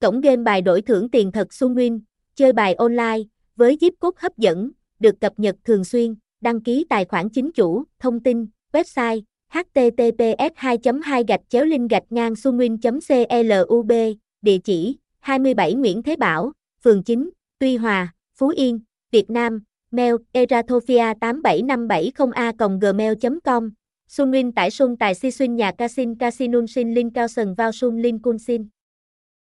Cổng game bài đổi thưởng tiền thật Xuân Nguyên, chơi bài online, với zip cốt hấp dẫn, được cập nhật thường xuyên, đăng ký tài khoản chính chủ, thông tin, website, https 2 2 gạch chéo link gạch ngang sunwin club địa chỉ 27 Nguyễn Thế Bảo, phường 9, Tuy Hòa, Phú Yên, Việt Nam, mail eratophia 87570 a gmail com. Xuân Nguyên tải xuân tài si xuyên nhà casin casinun sin linh cao sần vào xuân linh cun sin